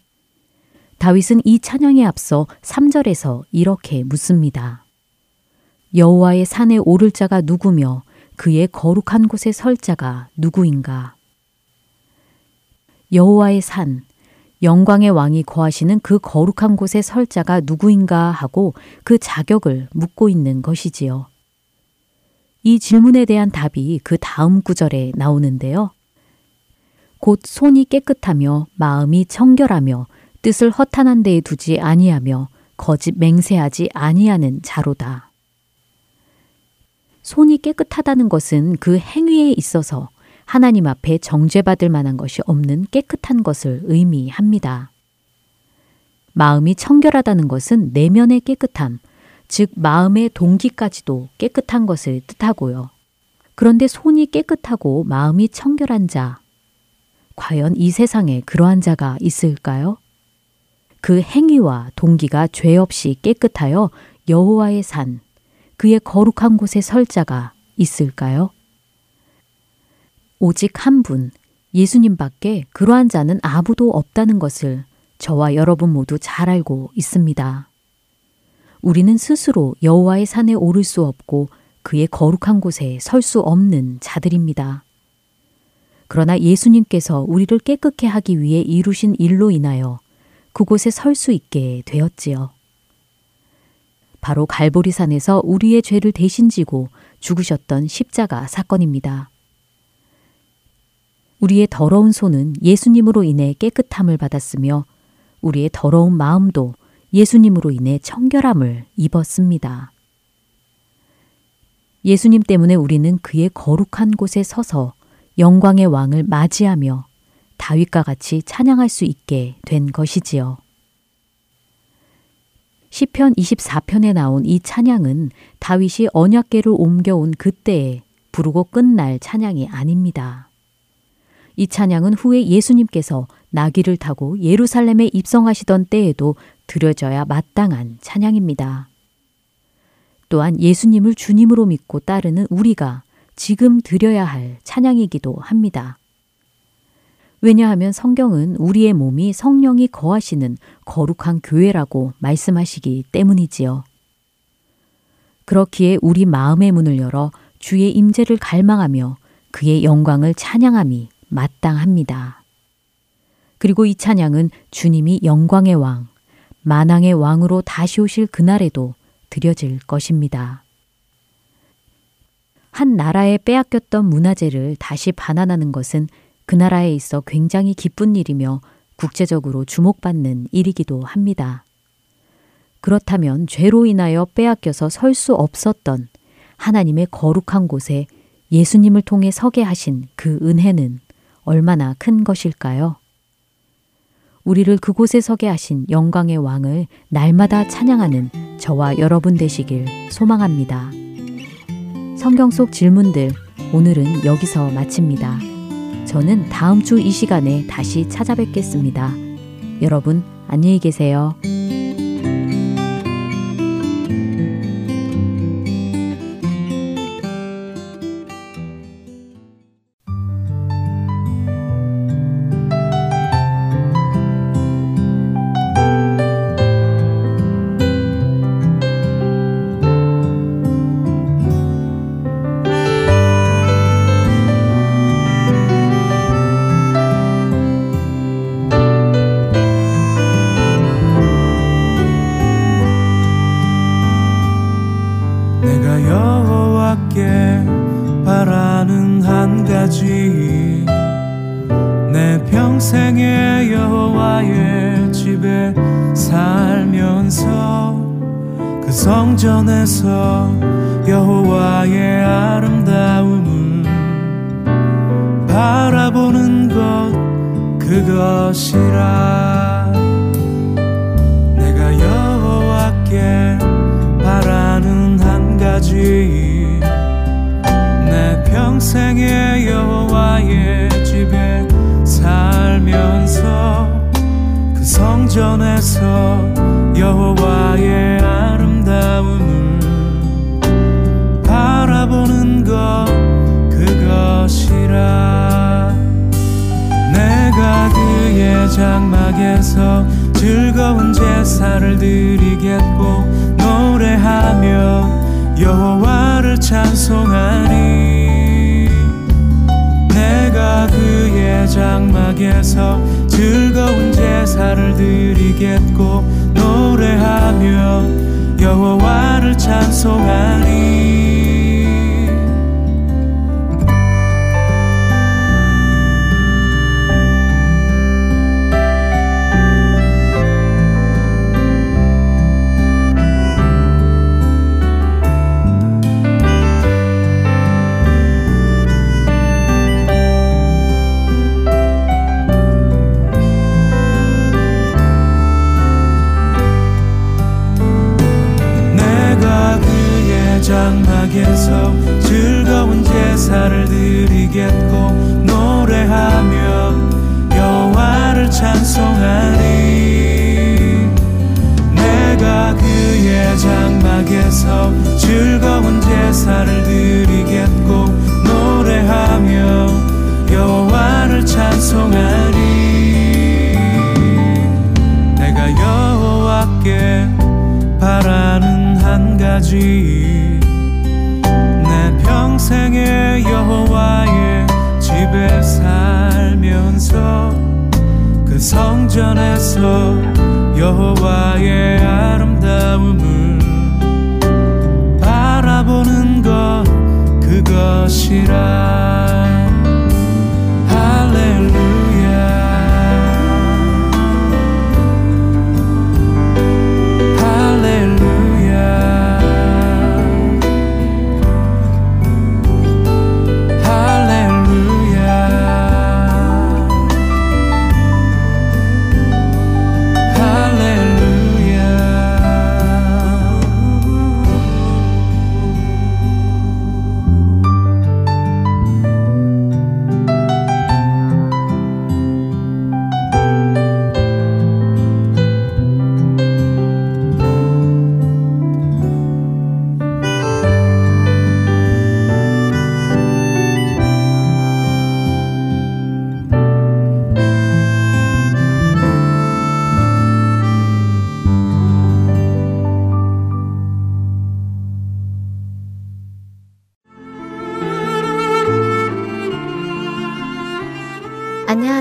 다윗은 이 찬양에 앞서 3절에서 이렇게 묻습니다. 여호와의 산에 오를 자가 누구며 그의 거룩한 곳에 설 자가 누구인가? 여호와의 산, 영광의 왕이 거하시는 그 거룩한 곳에 설 자가 누구인가 하고 그 자격을 묻고 있는 것이지요. 이 질문에 대한 답이 그 다음 구절에 나오는데요. 곧 손이 깨끗하며 마음이 청결하며 뜻을 허탄한 데에 두지 아니하며 거짓 맹세하지 아니하는 자로다. 손이 깨끗하다는 것은 그 행위에 있어서 하나님 앞에 정죄받을 만한 것이 없는 깨끗한 것을 의미합니다. 마음이 청결하다는 것은 내면의 깨끗함, 즉 마음의 동기까지도 깨끗한 것을 뜻하고요. 그런데 손이 깨끗하고 마음이 청결한 자, 과연 이 세상에 그러한 자가 있을까요? 그 행위와 동기가 죄 없이 깨끗하여 여호와의 산, 그의 거룩한 곳에 설 자가 있을까요? 오직 한 분, 예수님밖에 그러한 자는 아무도 없다는 것을 저와 여러분 모두 잘 알고 있습니다. 우리는 스스로 여호와의 산에 오를 수 없고 그의 거룩한 곳에 설 수 없는 자들입니다. 그러나 예수님께서 우리를 깨끗게 하기 위해 이루신 일로 인하여 그곳에 설 수 있게 되었지요. 바로 갈보리산에서 우리의 죄를 대신 지고 죽으셨던 십자가 사건입니다. 우리의 더러운 손은 예수님으로 인해 깨끗함을 받았으며 우리의 더러운 마음도 예수님으로 인해 청결함을 입었습니다. 예수님 때문에 우리는 그의 거룩한 곳에 서서 영광의 왕을 맞이하며 다윗과 같이 찬양할 수 있게 된 것이지요. 시편 24편에 나온 이 찬양은 다윗이 언약궤를 옮겨온 그때에 부르고 끝날 찬양이 아닙니다. 이 찬양은 후에 예수님께서 나귀를 타고 예루살렘에 입성하시던 때에도 드려져야 마땅한 찬양입니다. 또한 예수님을 주님으로 믿고 따르는 우리가 지금 드려야 할 찬양이기도 합니다. 왜냐하면 성경은 우리의 몸이 성령이 거하시는 거룩한 교회라고 말씀하시기 때문이지요. 그렇기에 우리 마음의 문을 열어 주의 임재를 갈망하며 그의 영광을 찬양함이 마땅합니다. 그리고 이 찬양은 주님이 영광의 왕, 만왕의 왕으로 다시 오실 그날에도 드려질 것입니다. 한 나라에 빼앗겼던 문화재를 다시 반환하는 것은 그 나라에 있어 굉장히 기쁜 일이며 국제적으로 주목받는 일이기도 합니다. 그렇다면 죄로 인하여 빼앗겨서 설 수 없었던 하나님의 거룩한 곳에 예수님을 통해 서게 하신 그 은혜는 얼마나 큰 것일까요? 우리를 그곳에 서게 하신 영광의 왕을 날마다 찬양하는 저와 여러분 되시길 소망합니다. 성경 속 질문들 오늘은 여기서 마칩니다. 저는 다음 주 이 시간에 다시 찾아뵙겠습니다. 여러분 안녕히 계세요.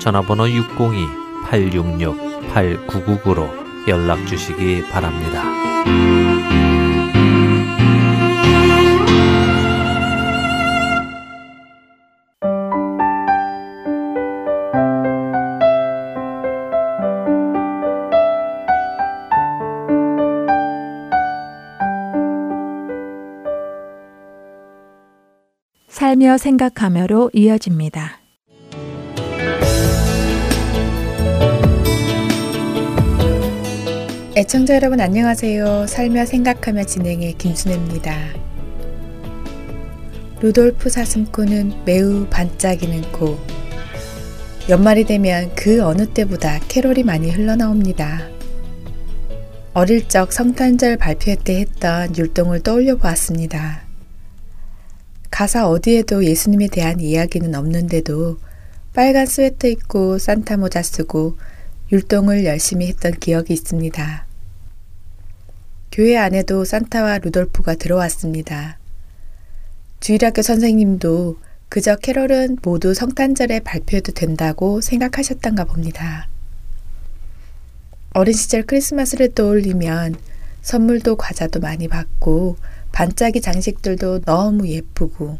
전화번호 602-866-8999로 연락 주시기 바랍니다. 살며 생각하며로 이어집니다. 애청자 여러분 안녕하세요. 살며 생각하며 진행의 김순혜입니다. 루돌프 사슴코는 매우 반짝이는 코. 연말이 되면 그 어느 때보다 캐롤이 많이 흘러나옵니다. 어릴 적 성탄절 발표 때 했던 율동을 떠올려 보았습니다. 가사 어디에도 예수님에 대한 이야기는 없는데도 빨간 스웨터 입고 산타 모자 쓰고 율동을 열심히 했던 기억이 있습니다. 교회 안에도 산타와 루돌프가 들어왔습니다. 주일학교 선생님도 그저 캐롤은 모두 성탄절에 발표해도 된다고 생각하셨던가 봅니다. 어린 시절 크리스마스를 떠올리면 선물도 과자도 많이 받고 반짝이 장식들도 너무 예쁘고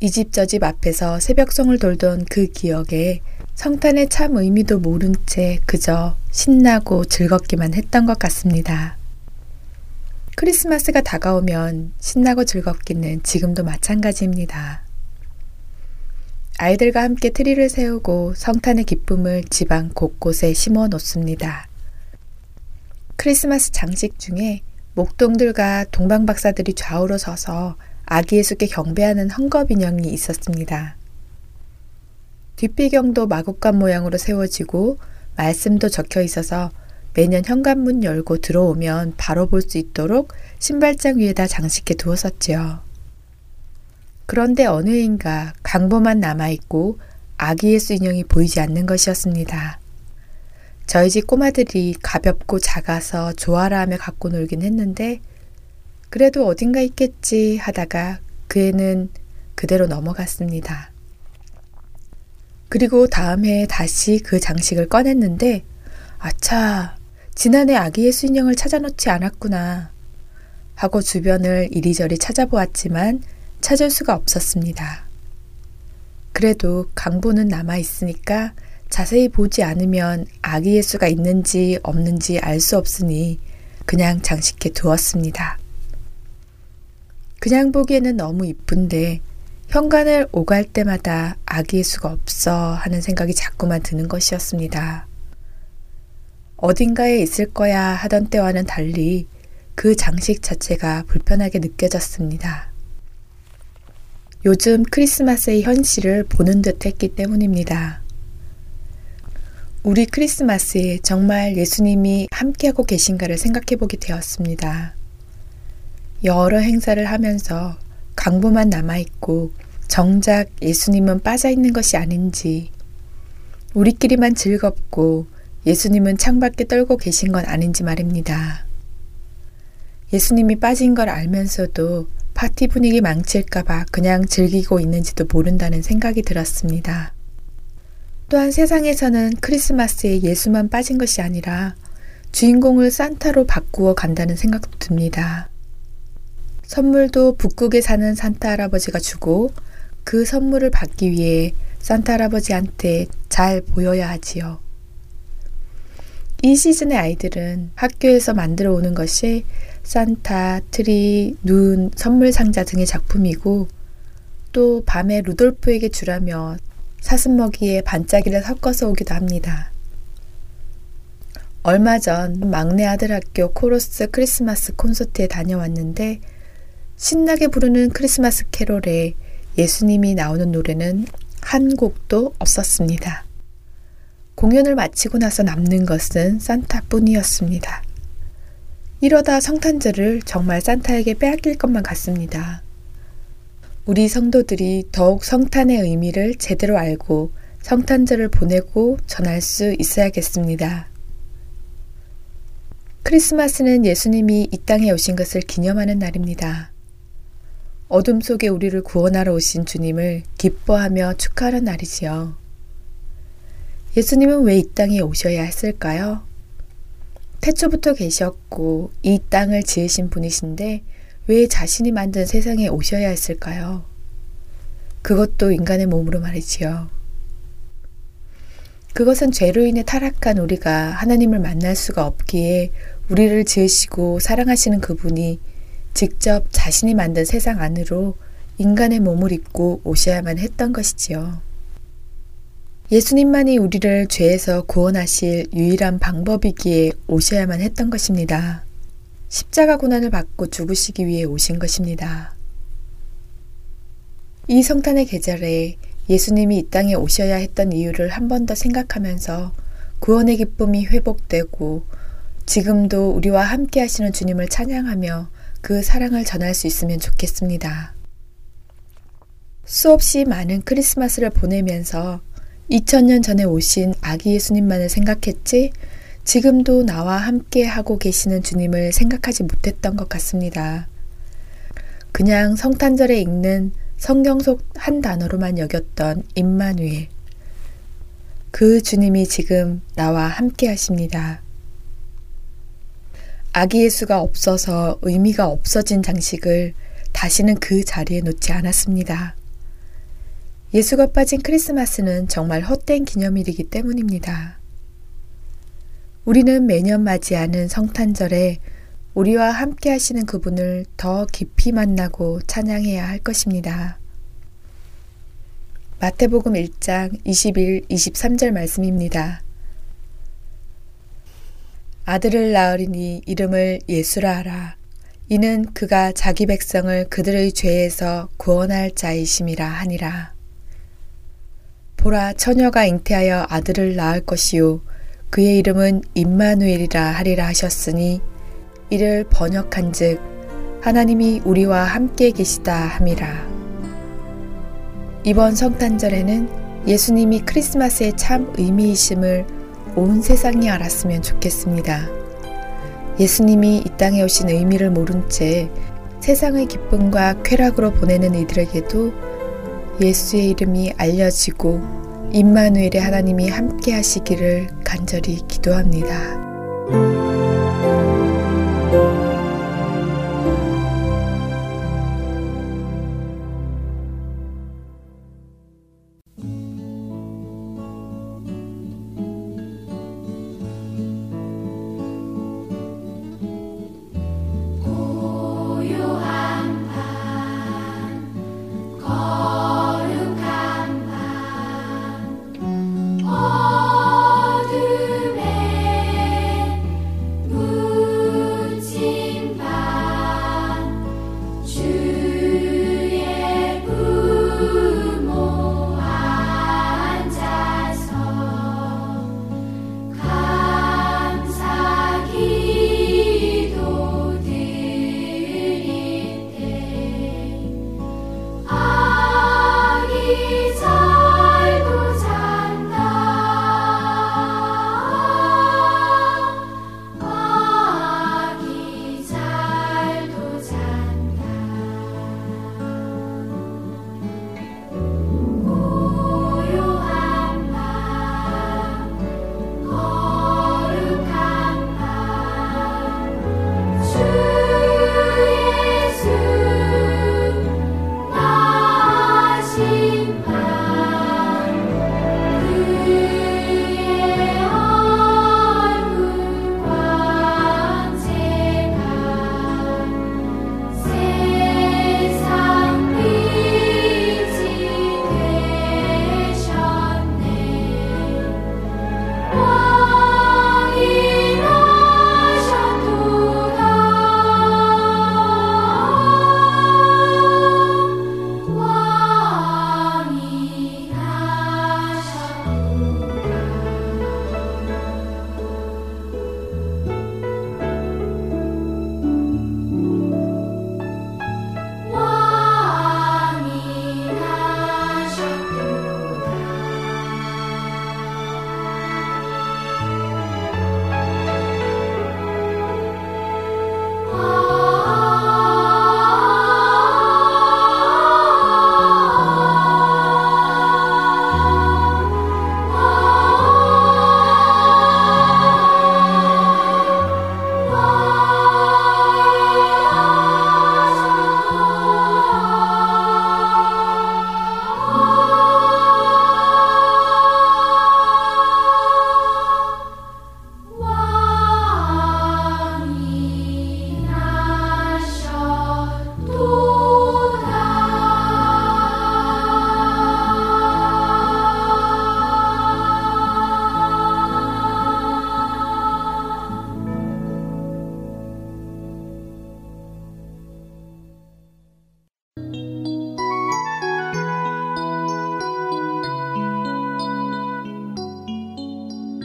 이 집 저 집 앞에서 새벽송을 돌던 그 기억에 성탄의 참 의미도 모른 채 그저 신나고 즐겁기만 했던 것 같습니다. 크리스마스가 다가오면 신나고 즐겁기는 지금도 마찬가지입니다. 아이들과 함께 트리를 세우고 성탄의 기쁨을 집안 곳곳에 심어 놓습니다. 크리스마스 장식 중에 목동들과 동방박사들이 좌우로 서서 아기 예수께 경배하는 헝겊 인형이 있었습니다. 뒷배경도 마곡간 모양으로 세워지고 말씀도 적혀 있어서 매년 현관문 열고 들어오면 바로 볼 수 있도록 신발장 위에다 장식해 두었었지요. 그런데 어느 해인가 강보만 남아있고 아기 예수 인형이 보이지 않는 것이었습니다. 저희 집 꼬마들이 가볍고 작아서 좋아라 하며 갖고 놀긴 했는데 그래도 어딘가 있겠지 하다가 그 애는 그대로 넘어갔습니다. 그리고 다음 해에 다시 그 장식을 꺼냈는데 아차 지난해 아기 예수 인형을 찾아놓지 않았구나 하고 주변을 이리저리 찾아보았지만 찾을 수가 없었습니다. 그래도 강보는 남아 있으니까 자세히 보지 않으면 아기 예수가 있는지 없는지 알 수 없으니 그냥 장식해 두었습니다. 그냥 보기에는 너무 이쁜데 현관을 오갈 때마다 아기 예수가 없어 하는 생각이 자꾸만 드는 것이었습니다. 어딘가에 있을 거야 하던 때와는 달리 그 장식 자체가 불편하게 느껴졌습니다. 요즘 크리스마스의 현실을 보는 듯 했기 때문입니다. 우리 크리스마스에 정말 예수님이 함께하고 계신가를 생각해 보게 되었습니다. 여러 행사를 하면서 강보만 남아있고 정작 예수님은 빠져 있는 것이 아닌지 우리끼리만 즐겁고 예수님은 창밖에 떨고 계신 건 아닌지 말입니다. 예수님이 빠진 걸 알면서도 파티 분위기 망칠까봐 그냥 즐기고 있는지도 모른다는 생각이 들었습니다. 또한 세상에서는 크리스마스에 예수만 빠진 것이 아니라 주인공을 산타로 바꾸어 간다는 생각도 듭니다. 선물도 북극에 사는 산타 할아버지가 주고 그 선물을 받기 위해 산타 할아버지한테 잘 보여야 하지요. 이 시즌의 아이들은 학교에서 만들어 오는 것이 산타, 트리, 눈, 선물 상자 등의 작품이고 또 밤에 루돌프에게 주라며 사슴먹이에 반짝이를 섞어서 오기도 합니다. 얼마 전 막내 아들 학교 코러스 크리스마스 콘서트에 다녀왔는데 신나게 부르는 크리스마스 캐롤에 예수님이 나오는 노래는 한 곡도 없었습니다. 공연을 마치고 나서 남는 것은 산타뿐이었습니다. 이러다 성탄절을 정말 산타에게 빼앗길 것만 같습니다. 우리 성도들이 더욱 성탄의 의미를 제대로 알고 성탄절을 보내고 전할 수 있어야겠습니다. 크리스마스는 예수님이 이 땅에 오신 것을 기념하는 날입니다. 어둠 속에 우리를 구원하러 오신 주님을 기뻐하며 축하하는 날이지요. 예수님은 왜 이 땅에 오셔야 했을까요? 태초부터 계셨고 이 땅을 지으신 분이신데 왜 자신이 만든 세상에 오셔야 했을까요? 그것도 인간의 몸으로 말이지요. 그것은 죄로 인해 타락한 우리가 하나님을 만날 수가 없기에 우리를 지으시고 사랑하시는 그분이 직접 자신이 만든 세상 안으로 인간의 몸을 입고 오셔야만 했던 것이지요. 예수님만이 우리를 죄에서 구원하실 유일한 방법이기에 오셔야만 했던 것입니다. 십자가 고난을 받고 죽으시기 위해 오신 것입니다. 이 성탄의 계절에 예수님이 이 땅에 오셔야 했던 이유를 한 번 더 생각하면서 구원의 기쁨이 회복되고 지금도 우리와 함께 하시는 주님을 찬양하며 그 사랑을 전할 수 있으면 좋겠습니다. 수없이 많은 크리스마스를 보내면서 2000년 전에 오신 아기 예수님만을 생각했지 지금도 나와 함께 하고 계시는 주님을 생각하지 못했던 것 같습니다. 그냥 성탄절에 읽는 성경 속 한 단어로만 여겼던 임마누엘. 그 주님이 지금 나와 함께 하십니다. 아기 예수가 없어서 의미가 없어진 장식을 다시는 그 자리에 놓지 않았습니다. 예수가 빠진 크리스마스는 정말 헛된 기념일이기 때문입니다. 우리는 매년 맞이하는 성탄절에 우리와 함께 하시는 그분을 더 깊이 만나고 찬양해야 할 것입니다. 마태복음 1장 21, 23절 말씀입니다. 아들을 낳으리니 이름을 예수라 하라. 이는 그가 자기 백성을 그들의 죄에서 구원할 자이심이라 하니라. 보라 처녀가 잉태하여 아들을 낳을 것이요 그의 이름은 임마누엘이라 하리라 하셨으니 이를 번역한즉 하나님이 우리와 함께 계시다 함이라. 이번 성탄절에는 예수님이 크리스마스의 참 의미이심을 온 세상이 알았으면 좋겠습니다. 예수님이 이 땅에 오신 의미를 모른 채 세상의 기쁨과 쾌락으로 보내는 이들에게도 예수의 이름이 알려지고 임마누엘의 하나님이 함께 하시기를 간절히 기도합니다.